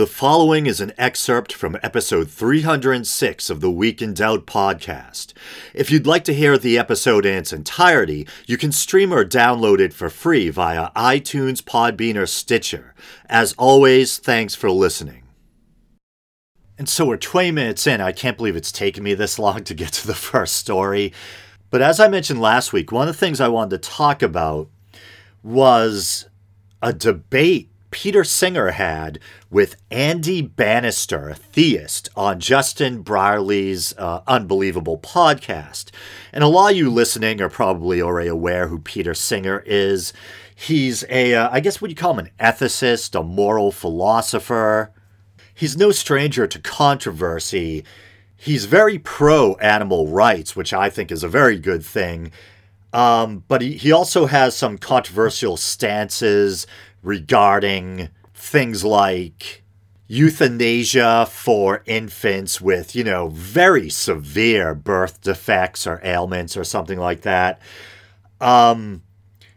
The following is an excerpt from episode 306 of the Week in Doubt podcast. If you'd like to hear the episode in its entirety, you can stream or download it for free via iTunes, Podbean, or Stitcher. As always, thanks for listening. And so we're 20 minutes in. I can't believe it's taken me this long to get to the first story. But as I mentioned last week, one of the things I wanted to talk about was a debate Peter Singer had with Andy Bannister, a theist, on Justin Brierley's uh, Unbelievable podcast. And a lot of you listening are probably already aware who Peter Singer is. He's a, uh, I guess what you call him, an ethicist, a moral philosopher. He's no stranger to controversy. He's very pro animal rights, which I think is a very good thing. Um, but he, he also has some controversial stances regarding things like euthanasia for infants with, you know, very severe birth defects or ailments or something like that. Um,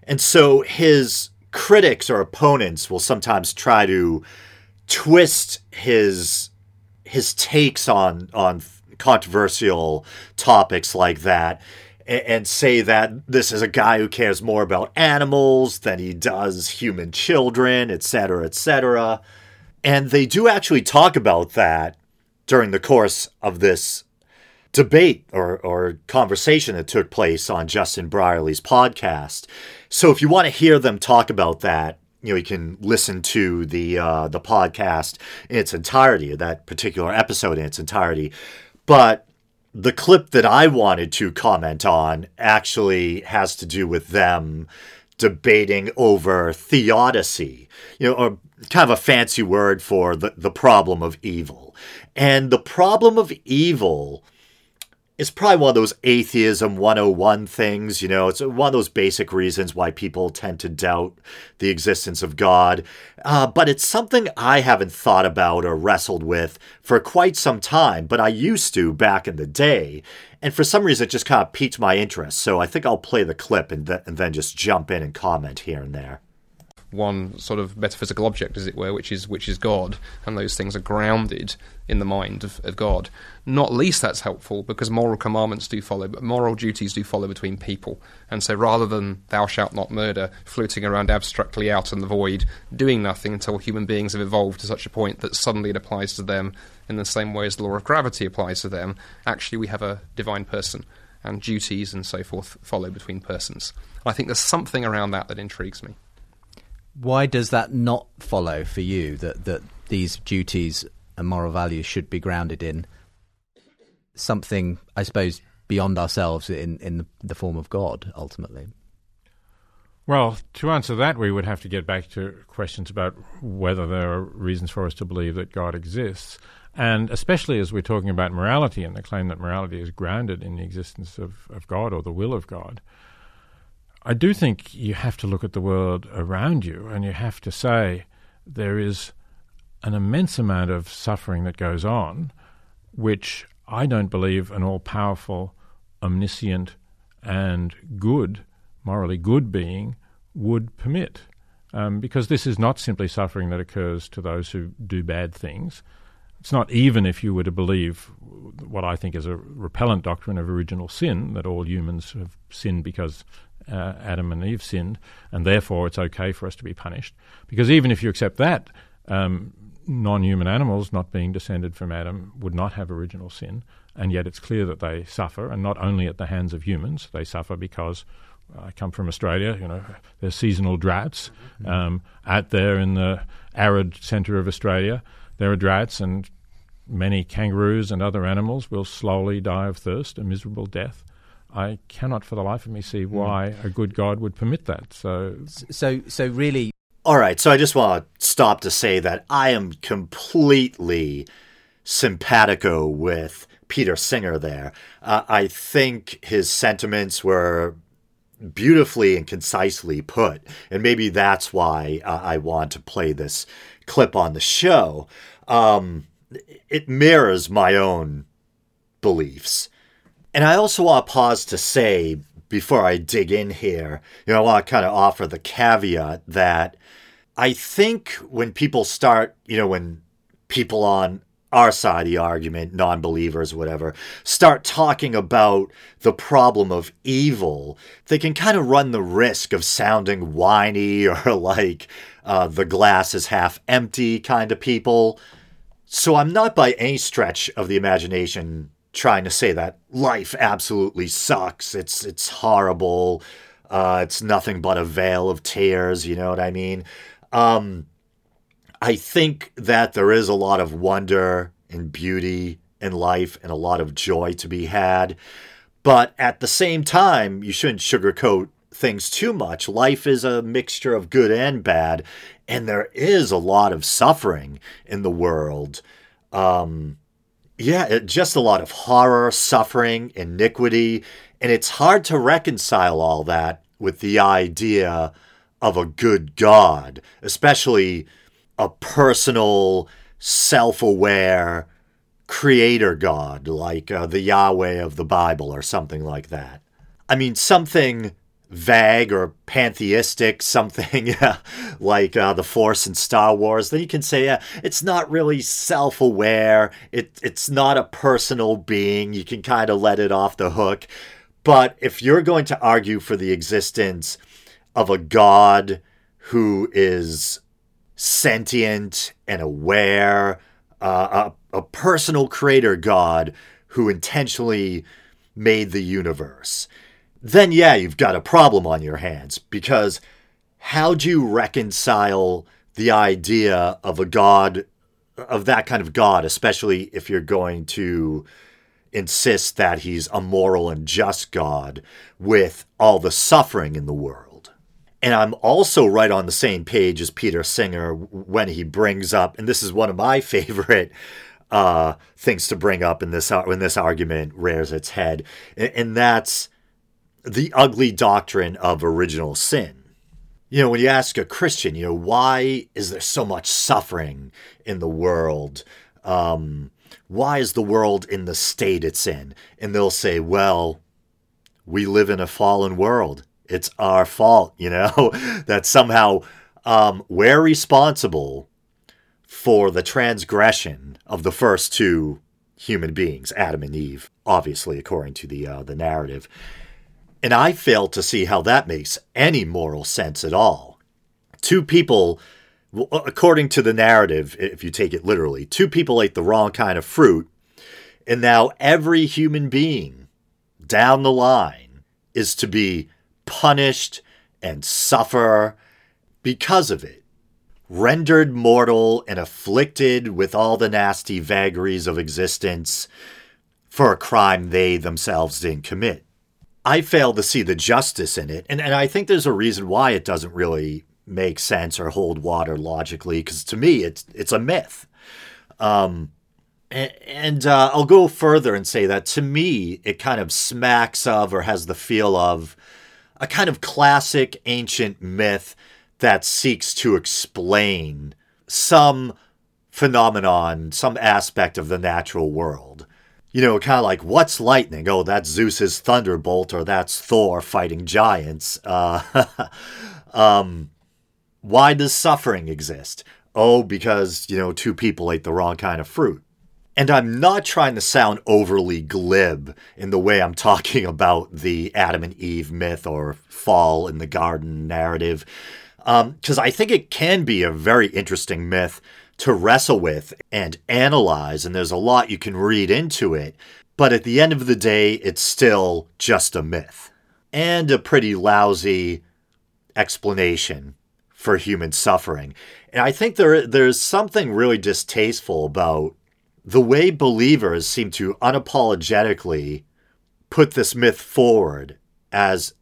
and so his critics or opponents will sometimes try to twist his his takes on on controversial topics like that and say that this is a guy who cares more about animals than he does human children, etc., etc. And they do actually talk about that during the course of this debate or, or conversation that took place on Justin Brierley's podcast. So if you want to hear them talk about that, you know, you can listen to the uh, the podcast in its entirety, that particular episode in its entirety. But the clip that I wanted to comment on actually has to do with them debating over theodicy, you know, or kind of a fancy word for the, the problem of evil. And the problem of evil it's probably one of those atheism 101 things, you know, it's one of those basic reasons why people tend to doubt the existence of God. Uh, but it's something I haven't thought about or wrestled with for quite some time, but I used to back in the day. And for some reason, it just kind of piqued my interest. So I think I'll play the clip and, th- and then just jump in and comment here and there one sort of metaphysical object, as it were, which is which is God, and those things are grounded in the mind of, of, God. Not least that's helpful because moral commandments do follow, but moral duties do follow between people. And so rather than thou shalt not murder floating around abstractly out in the void, doing nothing until human beings have evolved to such a point that suddenly it applies to them in the same way as the law of gravity applies to them, actually we have a divine person. And duties and so forth follow between persons. I think there's something around that that intrigues me why does that not follow for you that that these duties and moral values should be grounded in something, I suppose, beyond ourselves in in the form of God ultimately? Well, to answer that, we would have to get back to questions about whether there are reasons for us to believe that God exists. And especially as we're talking about morality and the claim that morality is grounded in the existence of, of God or the will of God, I do think you have to look at the world around you and you have to say there is an immense amount of suffering that goes on, which I don't believe an all powerful, omniscient, and good, morally good being would permit. Um, because this is not simply suffering that occurs to those who do bad things. It's not even if you were to believe what I think is a repellent doctrine of original sin, that all humans have sinned because uh, Adam and Eve sinned, and therefore it's okay for us to be punished. Because even if you accept that, um, non human animals not being descended from Adam would not have original sin, and yet it's clear that they suffer, and not only at the hands of humans, they suffer because. I come from Australia. You know, there's seasonal droughts. Mm-hmm. Um, out there in the arid centre of Australia, there are droughts, and many kangaroos and other animals will slowly die of thirst, a miserable death. I cannot for the life of me see hmm. why a good God would permit that. So, so, so really. All right. So I just want to stop to say that I am completely simpatico with Peter Singer there. Uh, I think his sentiments were beautifully and concisely put. And maybe that's why uh, I want to play this clip on the show. Um, it mirrors my own beliefs. And I also want to pause to say before I dig in here, you know, I want to kind of offer the caveat that I think when people start, you know, when people on our side of the argument, non believers, whatever, start talking about the problem of evil, they can kind of run the risk of sounding whiny or like uh, the glass is half empty kind of people. So I'm not by any stretch of the imagination trying to say that life absolutely sucks. It's it's horrible. Uh, it's nothing but a vale of tears. You know what I mean? Um, I think that there is a lot of wonder and beauty in life and a lot of joy to be had. But at the same time, you shouldn't sugarcoat things too much. Life is a mixture of good and bad, and there is a lot of suffering in the world. Um, yeah, it, just a lot of horror, suffering, iniquity, and it's hard to reconcile all that with the idea of a good God, especially a personal, self aware creator God like uh, the Yahweh of the Bible or something like that. I mean, something vague or pantheistic, something like uh, the Force in Star Wars, then you can say uh, it's not really self aware, it, it's not a personal being. You can kind of let it off the hook. But if you're going to argue for the existence of a God who is sentient and aware, uh, a, a personal creator God who intentionally made the universe, then yeah, you've got a problem on your hands because how do you reconcile the idea of a God, of that kind of God, especially if you're going to insist that he's a moral and just God with all the suffering in the world? And I'm also right on the same page as Peter Singer when he brings up, and this is one of my favorite uh, things to bring up in this when this argument rears its head, and that's the ugly doctrine of original sin. You know, when you ask a Christian, you know, why is there so much suffering in the world? Um, why is the world in the state it's in? And they'll say, well, we live in a fallen world it's our fault, you know, that somehow um, we're responsible for the transgression of the first two human beings, Adam and Eve, obviously according to the uh, the narrative. And I fail to see how that makes any moral sense at all. Two people, according to the narrative, if you take it literally, two people ate the wrong kind of fruit, and now every human being down the line is to be punished and suffer because of it. Rendered mortal and afflicted with all the nasty vagaries of existence for a crime they themselves didn't commit. I fail to see the justice in it, and, and I think there's a reason why it doesn't really make sense or hold water logically, because to me, it's, it's a myth. Um, and, and uh, I'll go further and say that to me, it kind of smacks of or has the feel of a kind of classic ancient myth that seeks to explain some phenomenon, some aspect of the natural world. You know, kind of like what's lightning? Oh, that's Zeus's thunderbolt, or that's Thor fighting giants. Uh, um, why does suffering exist? Oh, because, you know, two people ate the wrong kind of fruit. And I'm not trying to sound overly glib in the way I'm talking about the Adam and Eve myth or fall in the garden narrative, because um, I think it can be a very interesting myth to wrestle with and analyze, and there's a lot you can read into it. But at the end of the day, it's still just a myth and a pretty lousy explanation for human suffering. And I think there there's something really distasteful about the way believers seem to unapologetically put this myth forward as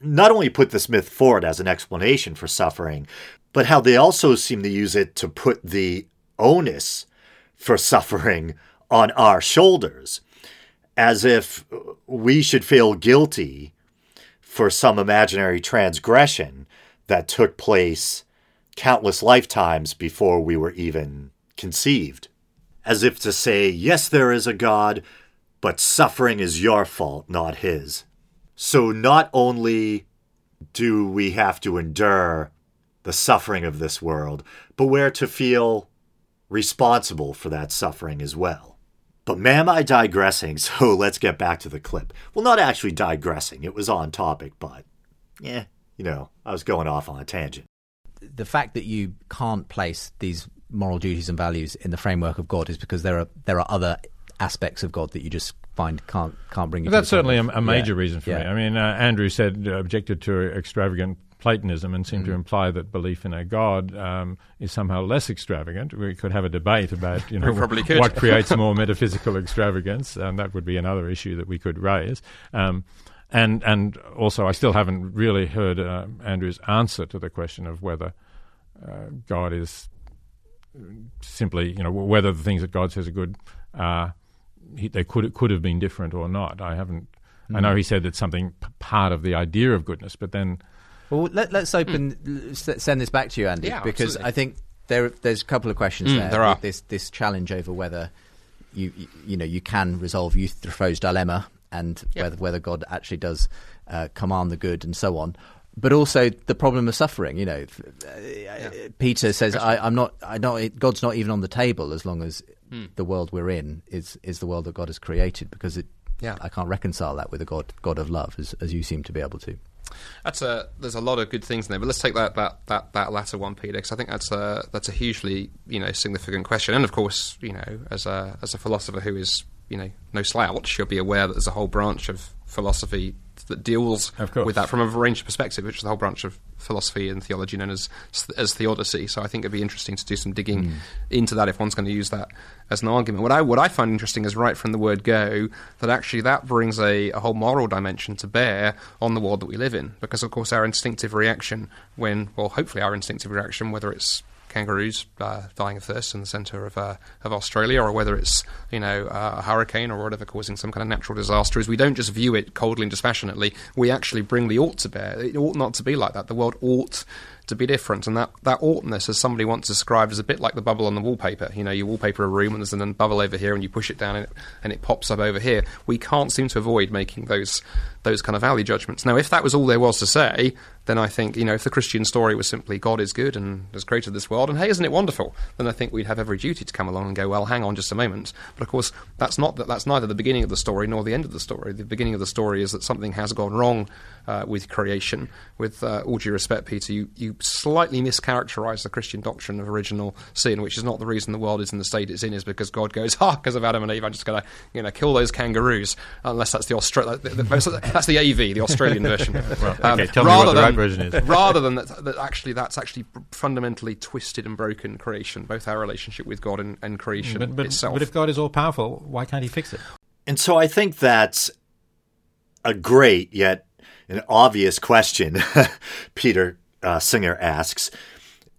not only put this myth forward as an explanation for suffering, but how they also seem to use it to put the onus for suffering on our shoulders, as if we should feel guilty for some imaginary transgression that took place countless lifetimes before we were even conceived as if to say, Yes, there is a God, but suffering is your fault, not his. So not only do we have to endure the suffering of this world, but we're to feel responsible for that suffering as well. But ma'am, I digressing, so let's get back to the clip. Well, not actually digressing, it was on topic, but yeah, you know, I was going off on a tangent. The fact that you can't place these moral duties and values in the framework of God is because there are there are other aspects of God that you just find can't can't bring you. That's to certainly a, a major Yeah. reason for Yeah. me. I mean, uh, Andrew said uh, objected to extravagant Platonism and seemed to imply that belief in a god um, is somehow less extravagant. We could have a debate about you know probably could. what creates more metaphysical extravagance, and that would be another issue that we could raise. Um, and and also, I still haven't really heard uh, Andrew's answer to the question of whether uh, God is simply you know whether the things that God says are good. Uh, he, they could could have been different or not. I haven't. I know he said that something p- part of the idea of goodness, but then Well, let, let's open. s send this back to you, Andy, Yeah, because absolutely. I think there there's a couple of questions Mm, there. there are. This this challenge over whether you you, you know you can resolve Euthyphro's dilemma and Yep. whether whether God actually does uh, command the good and so on. But also the problem of suffering. You know, uh, Peter says, I, "I'm not. I know God's not even on the table as long as Hmm. the world we're in is is the world that God has created." Because it, Yeah. I can't reconcile that with a God God of love, as as you seem to be able to. That's a there's a lot of good things in there, but let's take that that that, that latter one, Peter, because I think that's a that's a hugely you know significant question. And of course, you know, as a as a philosopher who is you know no slouch, you'll be aware that there's a whole branch of philosophy that deals with that from a range of perspective, which is the whole branch of philosophy and theology known as as theodicy. So I think it'd be interesting to do some digging hmm. into that if one's going to use that as an argument. What I what I find interesting is right from the word go that actually that brings a, a whole moral dimension to bear on the world that we live in, because of course our instinctive reaction when well hopefully our instinctive reaction whether it's kangaroos uh, dying of thirst in the centre of uh, of Australia, or whether it's you know uh, a hurricane or whatever causing some kind of natural disaster, is we don't just view it coldly and dispassionately. We actually bring the ought to bear. It ought not to be like that. The world ought to be different, and that that oughtness, as somebody once described, is a bit like the bubble on the wallpaper. You know, you wallpaper a room and there's a bubble over here, and you push it down and it, and it pops up over here. We can't seem to avoid making those those kind of value judgments. Now, if that was all there was to say, then I think you know if the Christian story was simply God is good and has created this world, and hey, isn't it wonderful? Then I think we'd have every duty to come along and go, well, hang on just a moment. But of course, that's not that. That's neither the beginning of the story nor the end of the story. The beginning of the story is that something has gone wrong uh, with creation. With uh, all due respect, Peter, you you slightly mischaracterize the Christian doctrine of original sin, which is not the reason the world is in the state it's in. Is because God goes, ah, because of Adam and Eve, I'm just going to you know kill those kangaroos. Unless that's the Austra- the, the, that's the AV, the Australian version. Um, okay, tell me what rather the right than- version is. rather than that, that actually that's actually fundamentally twisted and broken creation, both our relationship with God and, and creation but, but, itself. but if God is all powerful, why can't He fix it? And so I think that's a great yet an obvious question Peter uh, Singer asks.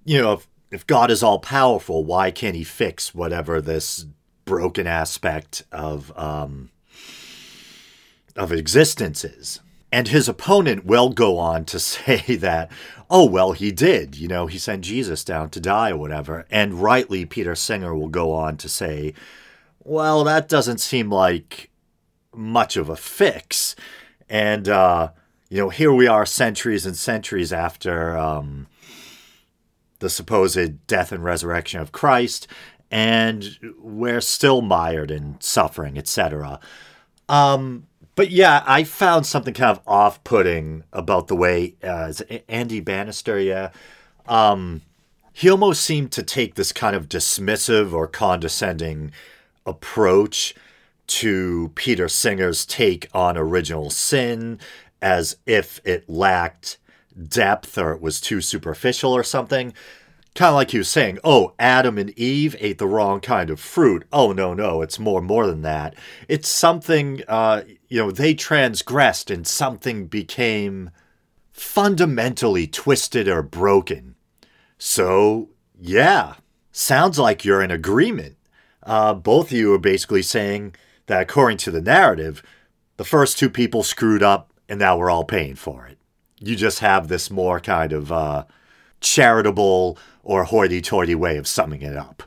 You know, if, if God is all powerful, why can't he fix whatever this broken aspect of um, of existence is? And his opponent will go on to say that, oh, well, he did. You know, he sent Jesus down to die or whatever. And rightly, Peter Singer will go on to say, well, that doesn't seem like much of a fix. And, uh, you know, here we are centuries and centuries after um, the supposed death and resurrection of Christ, and we're still mired in suffering, etc. Um, but yeah, I found something kind of off putting about the way uh, Andy Bannister, yeah. Um, he almost seemed to take this kind of dismissive or condescending approach to Peter Singer's take on original sin as if it lacked depth or it was too superficial or something. Kind of like he was saying, oh, Adam and Eve ate the wrong kind of fruit. Oh, no, no, it's more, more than that. It's something, uh, you know, they transgressed and something became fundamentally twisted or broken. So, yeah, sounds like you're in agreement. Uh, both of you are basically saying that according to the narrative, the first two people screwed up and now we're all paying for it. You just have this more kind of uh, charitable or hoity toity way of summing it up.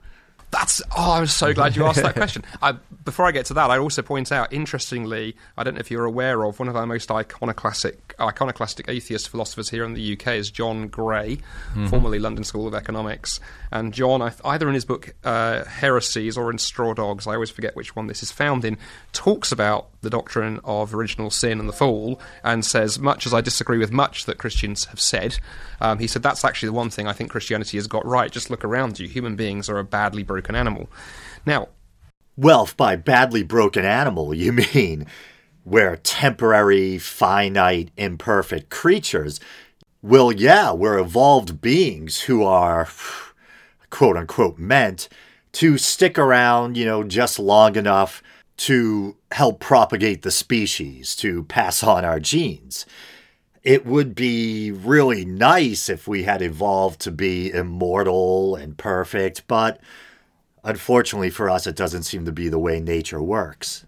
That's oh, I'm so glad you asked that question. I, before I get to that, I also point out, interestingly, I don't know if you're aware of one of our most iconoclastic iconoclastic atheist philosophers here in the UK is John Gray, mm-hmm. formerly London School of Economics. And John, either in his book uh, Heresies or in Straw Dogs, I always forget which one this is found in, talks about the doctrine of original sin and the fall, and says, much as I disagree with much that Christians have said, um, he said that's actually the one thing I think Christianity has got right. Just look around you. Human beings are a badly broken animal. Now, well, by badly broken animal, you mean we're temporary, finite, imperfect creatures. Well, yeah, we're evolved beings who are, quote unquote, meant to stick around, you know, just long enough to help propagate the species, to pass on our genes. It would be really nice if we had evolved to be immortal and perfect, but unfortunately for us, it doesn't seem to be the way nature works.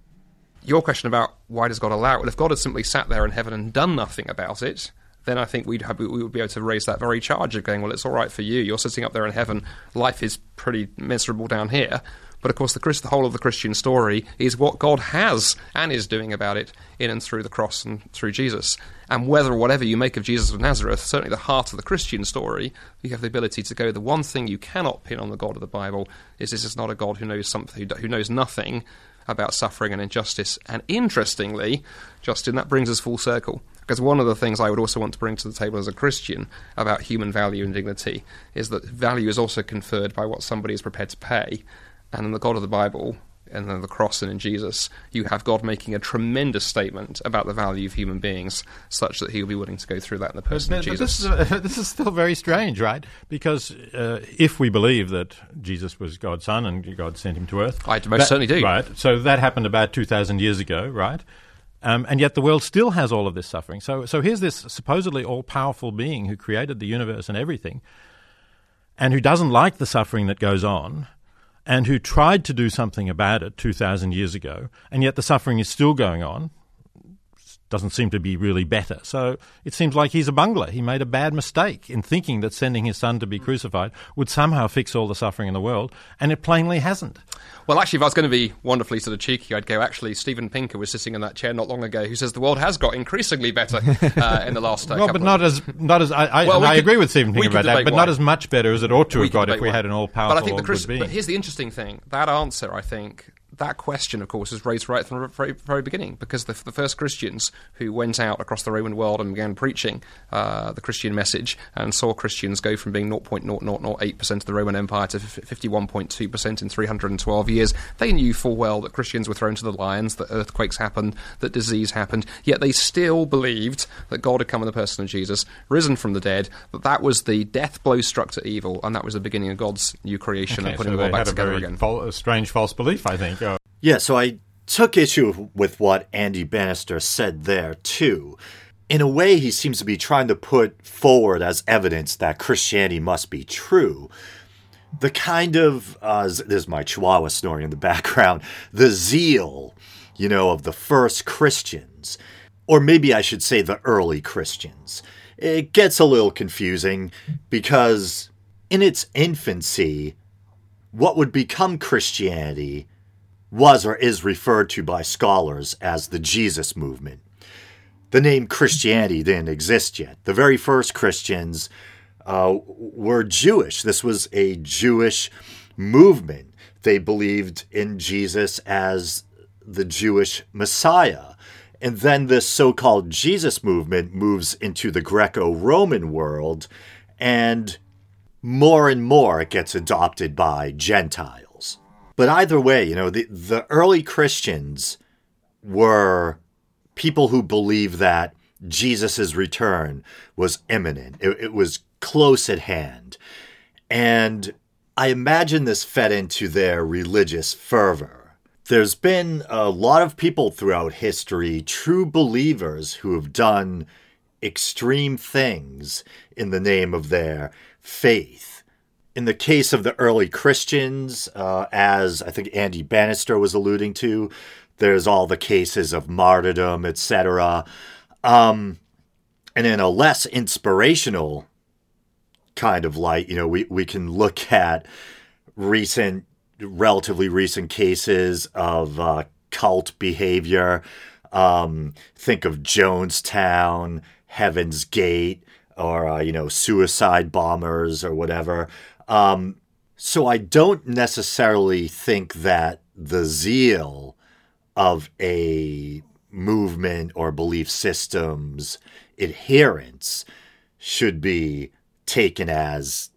Your question about why does God allow it? Well, if God had simply sat there in heaven and done nothing about it, then I think we'd have, we would be able to raise that very charge of going, well, it's all right for you. You're sitting up there in heaven. Life is pretty miserable down here. But of course, the, Christ, the whole of the Christian story is what God has and is doing about it in and through the cross and through Jesus. And whether whatever you make of Jesus of Nazareth, certainly the heart of the Christian story, you have the ability to go. The one thing you cannot pin on the God of the Bible is this is not a God who knows something, who knows nothing about suffering and injustice. And interestingly, Justin, that brings us full circle. Because one of the things I would also want to bring to the table as a Christian about human value and dignity is that value is also conferred by what somebody is prepared to pay. And in the God of the Bible, and then the cross and in Jesus, you have God making a tremendous statement about the value of human beings, such that He will be willing to go through that in the person but, of Jesus. But this, is, this is still very strange, right? Because uh, if we believe that Jesus was God's Son and God sent Him to earth, I most that, certainly do. Right. So that happened about two thousand years ago, right? Um, and yet the world still has all of this suffering. So, so here's this supposedly all-powerful being who created the universe and everything, and who doesn't like the suffering that goes on and who tried to do something about it 2,000 years ago, and yet the suffering is still going on, doesn't seem to be really better. So it seems like he's a bungler. He made a bad mistake in thinking that sending his son to be crucified would somehow fix all the suffering in the world, and it plainly hasn't. Well, actually, if I was going to be wonderfully sort of cheeky, I'd go, actually, Steven Pinker was sitting in that chair not long ago who says the world has got increasingly better uh, in the last uh, Well, but not as, not as, I, I, well, I could, agree with Steven Pinker about that, but why. not as much better as it ought to we have got if we why. had an all-powerful but I think the Chris, But here's the interesting thing. That answer, I think, that question, of course, was raised right from the very, very beginning because the, the, first Christians who went out across the Roman world and began preaching uh, the Christian message and saw Christians go from being 0.0008% of the Roman Empire to 51.2% in 312 years, they knew full well that Christians were thrown to the lions, that earthquakes happened, that disease happened, yet they still believed that God had come in the person of Jesus, risen from the dead, that that was the death blow struck to evil, and that was the beginning of God's new creation okay, and putting so the world back together again. a strange false belief, I think. Yeah, so I took issue with what Andy Bannister said there, too. In a way, he seems to be trying to put forward as evidence that Christianity must be true. The kind of, uh, there's my chihuahua snoring in the background, the zeal, you know, of the first Christians. Or maybe I should say the early Christians. It gets a little confusing because in its infancy, what would become Christianity was or is referred to by scholars as the Jesus movement. The name Christianity didn't exist yet. The very first Christians uh, were Jewish. This was a Jewish movement. They believed in Jesus as the Jewish Messiah. And then this so called Jesus movement moves into the Greco Roman world, and more and more it gets adopted by Gentiles. But either way, you know, the, the early Christians were people who believed that Jesus' return was imminent, it, it was close at hand. And I imagine this fed into their religious fervor. There's been a lot of people throughout history, true believers, who have done extreme things in the name of their faith in the case of the early Christians, uh, as I think Andy Bannister was alluding to, there's all the cases of martyrdom, etc. Um, and in a less inspirational kind of light, you know, we, we can look at recent relatively recent cases of uh, cult behavior. Um, think of Jonestown, Heaven's Gate, or uh, you know, suicide bombers or whatever. Um, so I don't necessarily think that the zeal of a movement or belief system's adherents should be taken as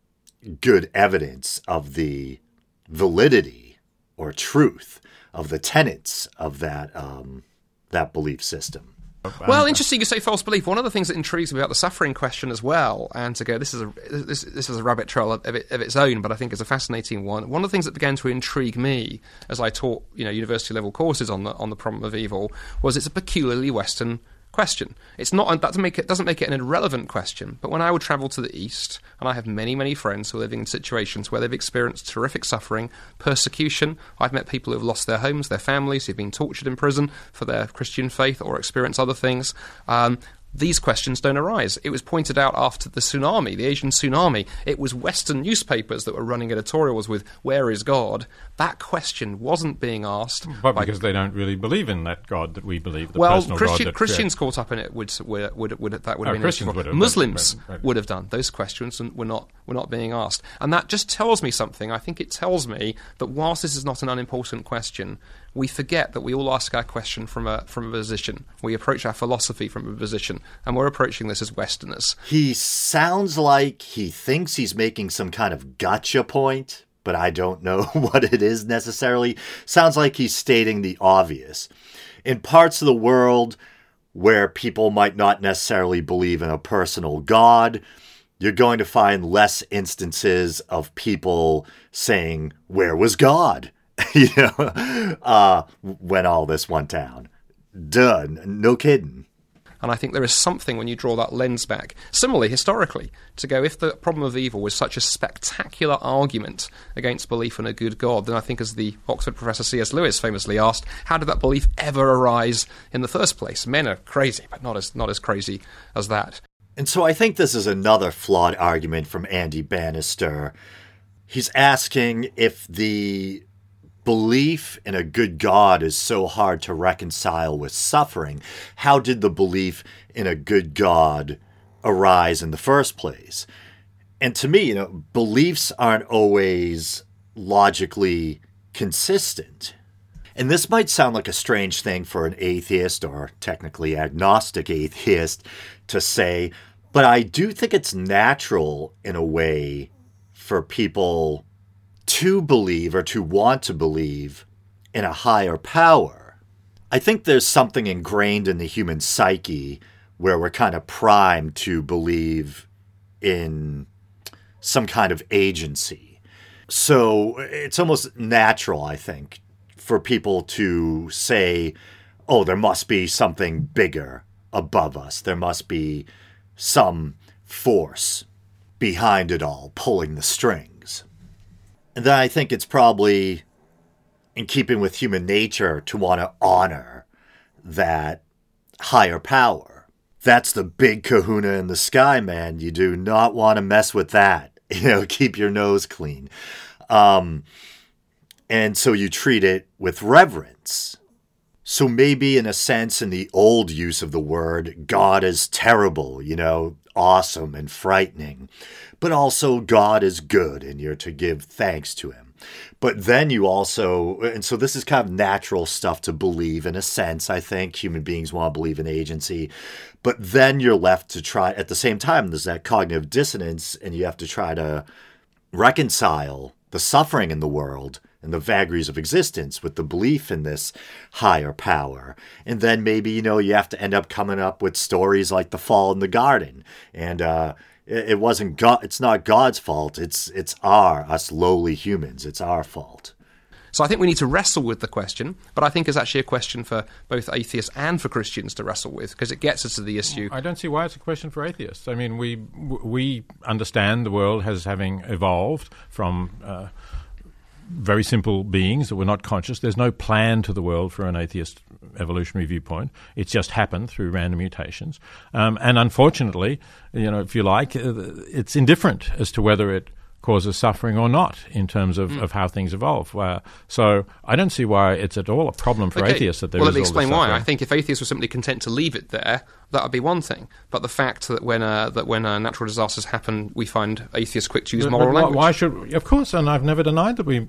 good evidence of the validity or truth of the tenets of that um, that belief system. Um, well, interesting you say false belief. One of the things that intrigues me about the suffering question as well, and to go, this is a this, this is a rabbit trail of, of its own, but I think it's a fascinating one. One of the things that began to intrigue me as I taught, you know, university level courses on the on the problem of evil was it's a peculiarly Western question. It's not that make it doesn't make it an irrelevant question. But when I would travel to the east, and I have many many friends who are living in situations where they've experienced terrific suffering, persecution. I've met people who have lost their homes, their families, who've been tortured in prison for their Christian faith or experience other things. Um, these questions don't arise. It was pointed out after the tsunami, the Asian tsunami. It was Western newspapers that were running editorials with "Where is God?" That question wasn't being asked. But because they don't really believe in that God that we believe. The well, personal Christian, God that Christians creates- caught up in it would would would, would that would Oh, have been Christians would have, Muslims would have done those questions and were not were not being asked, and that just tells me something. I think it tells me that whilst this is not an unimportant question, we forget that we all ask our question from a from a position. We approach our philosophy from a position, and we're approaching this as Westerners. He sounds like he thinks he's making some kind of gotcha point, but I don't know what it is necessarily. Sounds like he's stating the obvious. In parts of the world where people might not necessarily believe in a personal God, you're going to find less instances of people saying, Where was God? you know, uh, when all this went down. Done. no kidding. And I think there is something when you draw that lens back. Similarly, historically, to go, if the problem of evil was such a spectacular argument against belief in a good God, then I think, as the Oxford professor C.S. Lewis famously asked, how did that belief ever arise in the first place? Men are crazy, but not as, not as crazy as that. And so I think this is another flawed argument from Andy Bannister. He's asking if the belief in a good God is so hard to reconcile with suffering, how did the belief in a good God arise in the first place? And to me, you know, beliefs aren't always logically consistent. And this might sound like a strange thing for an atheist or technically agnostic atheist to say, but I do think it's natural in a way for people to believe or to want to believe in a higher power. I think there's something ingrained in the human psyche where we're kind of primed to believe in some kind of agency. So it's almost natural, I think, for people to say, oh, there must be something bigger above us. There must be some force behind it all, pulling the strings. And then I think it's probably in keeping with human nature to want to honor that higher power. That's the big kahuna in the sky, man. You do not want to mess with that. You know, keep your nose clean. Um, and so you treat it with reverence. So maybe, in a sense, in the old use of the word, God is terrible, you know, awesome and frightening. But also, God is good, and you're to give thanks to Him. But then you also, and so this is kind of natural stuff to believe in a sense. I think human beings want to believe in agency. But then you're left to try, at the same time, there's that cognitive dissonance, and you have to try to reconcile the suffering in the world and the vagaries of existence with the belief in this higher power. And then maybe, you know, you have to end up coming up with stories like the fall in the garden. And uh, it, it wasn't God, it's not God's fault. It's, it's our, us lowly humans. It's our fault. So I think we need to wrestle with the question, but I think it's actually a question for both atheists and for Christians to wrestle with because it gets us to the issue. I don't see why it's a question for atheists. I mean, we we understand the world as having evolved from uh, very simple beings that were not conscious. There's no plan to the world for an atheist evolutionary viewpoint. It's just happened through random mutations. Um, and unfortunately, you know, if you like, uh, it's indifferent as to whether it causes suffering or not in terms of, mm. of how things evolve. Uh, so I don't see why it's at all a problem for okay. atheists that there well, let me explain why. I think if atheists were simply content to leave it there, that would be one thing. But the fact that when uh, that when uh, natural disasters happen, we find atheists quick to use moral why, language. Why should? Of course, and I've never denied that we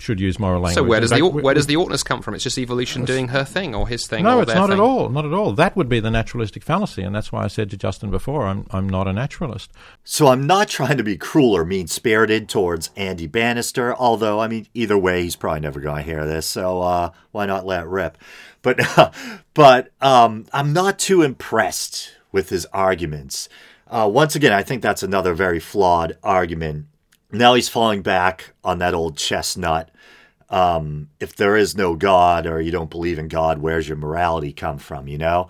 should use moral language. So where does fact, the where does the oughtness come from? It's just evolution doing her thing or his thing. No, it's not thing. at all. Not at all. That would be the naturalistic fallacy, and that's why I said to Justin before, I'm I'm not a naturalist. So I'm not trying to be cruel or mean spirited towards Andy Bannister. Although I mean, either way, he's probably never going to hear this. So uh, why not let rip? But but um, I'm not too impressed with his arguments. Uh, once again, I think that's another very flawed argument. Now he's falling back on that old chestnut. Um, if there is no God or you don't believe in God, where's your morality come from? You know,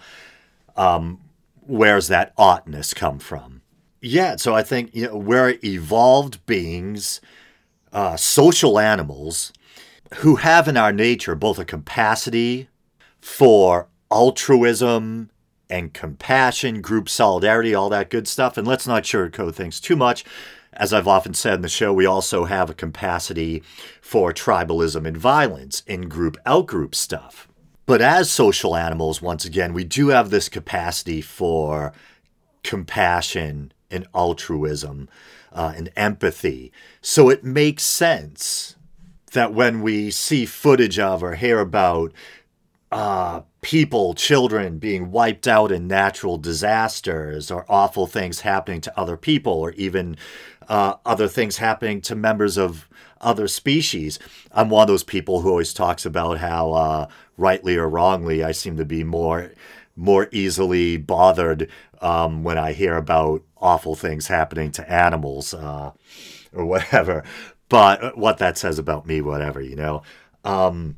um, where's that oughtness come from? Yeah, so I think you know we're evolved beings, uh, social animals, who have in our nature both a capacity for altruism and compassion, group solidarity, all that good stuff. And let's not sugarcoat things too much. As I've often said in the show, we also have a capacity for tribalism and violence in group out group stuff. But as social animals, once again, we do have this capacity for compassion and altruism uh, and empathy. So it makes sense that when we see footage of or hear about uh, people, children being wiped out in natural disasters or awful things happening to other people or even uh, other things happening to members of other species. I'm one of those people who always talks about how, uh, rightly or wrongly, I seem to be more more easily bothered um, when I hear about awful things happening to animals uh, or whatever. But what that says about me, whatever, you know. Um,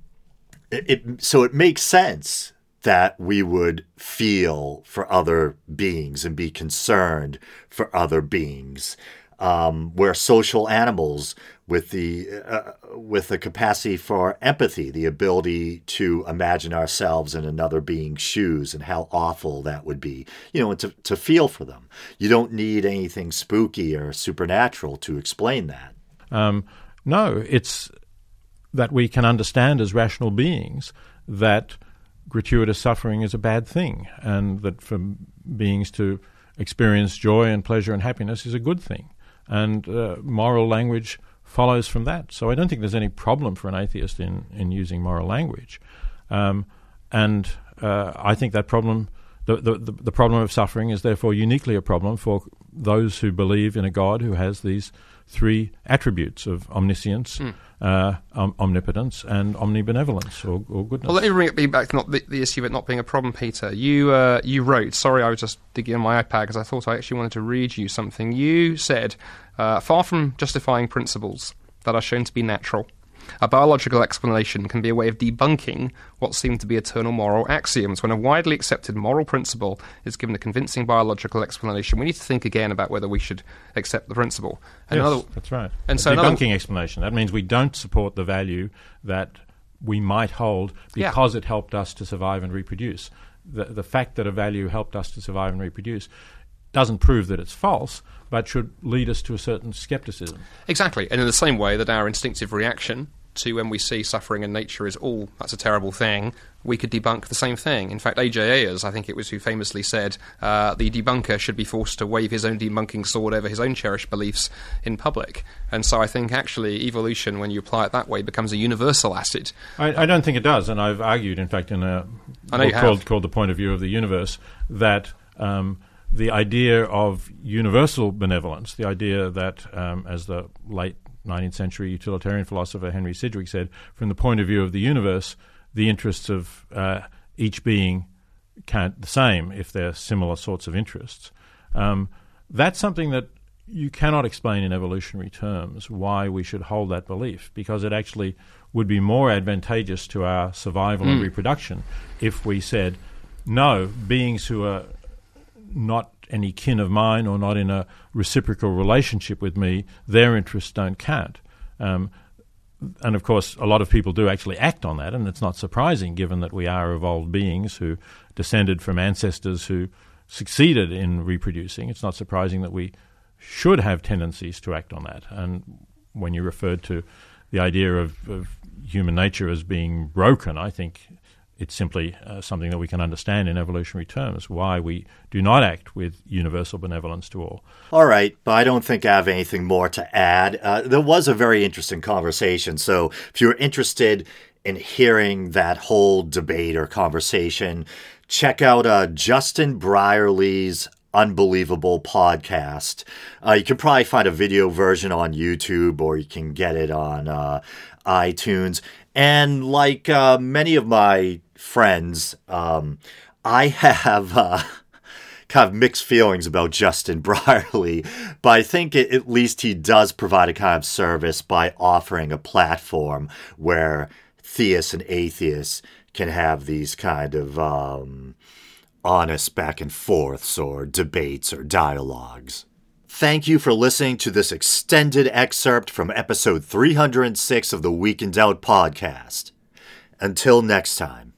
it, so it makes sense that we would feel for other beings and be concerned for other beings. Um, we're social animals with the uh, with the capacity for empathy, the ability to imagine ourselves in another being's shoes and how awful that would be, you know, and to, to feel for them. You don't need anything spooky or supernatural to explain that. Um, no, it's that we can understand as rational beings that gratuitous suffering is a bad thing, and that for beings to experience joy and pleasure and happiness is a good thing. And uh, moral language follows from that. So I don't think there's any problem for an atheist in, in using moral language. Um, and uh, I think that problem, the, the, the problem of suffering, is therefore uniquely a problem for those who believe in a God who has these three attributes of omniscience, mm. uh, om- omnipotence, and omnibenevolence or, or, goodness. Well, let me bring it back to not the, the, issue of it not being a problem, Peter. You uh, you wrote. Sorry, I was just digging in my iPad because I thought I actually wanted to read you something. You said, uh, far from justifying principles that are shown to be natural a biological explanation can be a way of debunking what seem to be eternal moral axioms. When a widely accepted moral principle is given a convincing biological explanation, we need to think again about whether we should accept the principle. Yes, another, that's right. And a so debunking another, explanation. That means we don't support the value that we might hold because yeah. it helped us to survive and reproduce. The, the fact that a value helped us to survive and reproduce doesn't prove that it's false, but should lead us to a certain skepticism. Exactly. And in the same way that our instinctive reaction to when we see suffering in nature is all that's a terrible thing, we could debunk the same thing. In fact, A.J. Ayers, I think it was who famously said uh, the debunker should be forced to wave his own debunking sword over his own cherished beliefs in public. And so I think actually evolution, when you apply it that way, becomes a universal acid. I, I don't think it does, and I've argued, in fact, in a book called, called The Point of View of the Universe, that. Um, the idea of universal benevolence, the idea that, um, as the late 19th century utilitarian philosopher Henry Sidgwick said, from the point of view of the universe, the interests of uh, each being can't the same if they're similar sorts of interests. Um, that's something that you cannot explain in evolutionary terms why we should hold that belief because it actually would be more advantageous to our survival mm. and hmm. reproduction if we said no beings who are not any kin of mine or not in a reciprocal relationship with me, their interests don't count. Um, and of course, a lot of people do actually act on that, and it's not surprising given that we are evolved beings who descended from ancestors who succeeded in reproducing. It's not surprising that we should have tendencies to act on that. And when you referred to the idea of, of human nature as being broken, I think it's simply uh, something that we can understand in evolutionary terms why we do not act with universal benevolence to all. All right, but I don't think I have anything more to add. Uh, there was a very interesting conversation. So if you're interested in hearing that whole debate or conversation, check out uh, Justin Brierley's unbelievable podcast. Uh, you can probably find a video version on YouTube or you can get it on uh, iTunes. And like uh, many of my friends, um, I have uh, kind of mixed feelings about Justin Brierley, but I think it, at least he does provide a kind of service by offering a platform where theists and atheists can have these kind of um, honest back and forths or debates or dialogues. Thank you for listening to this extended excerpt from episode 306 of the Week in Doubt podcast. Until next time.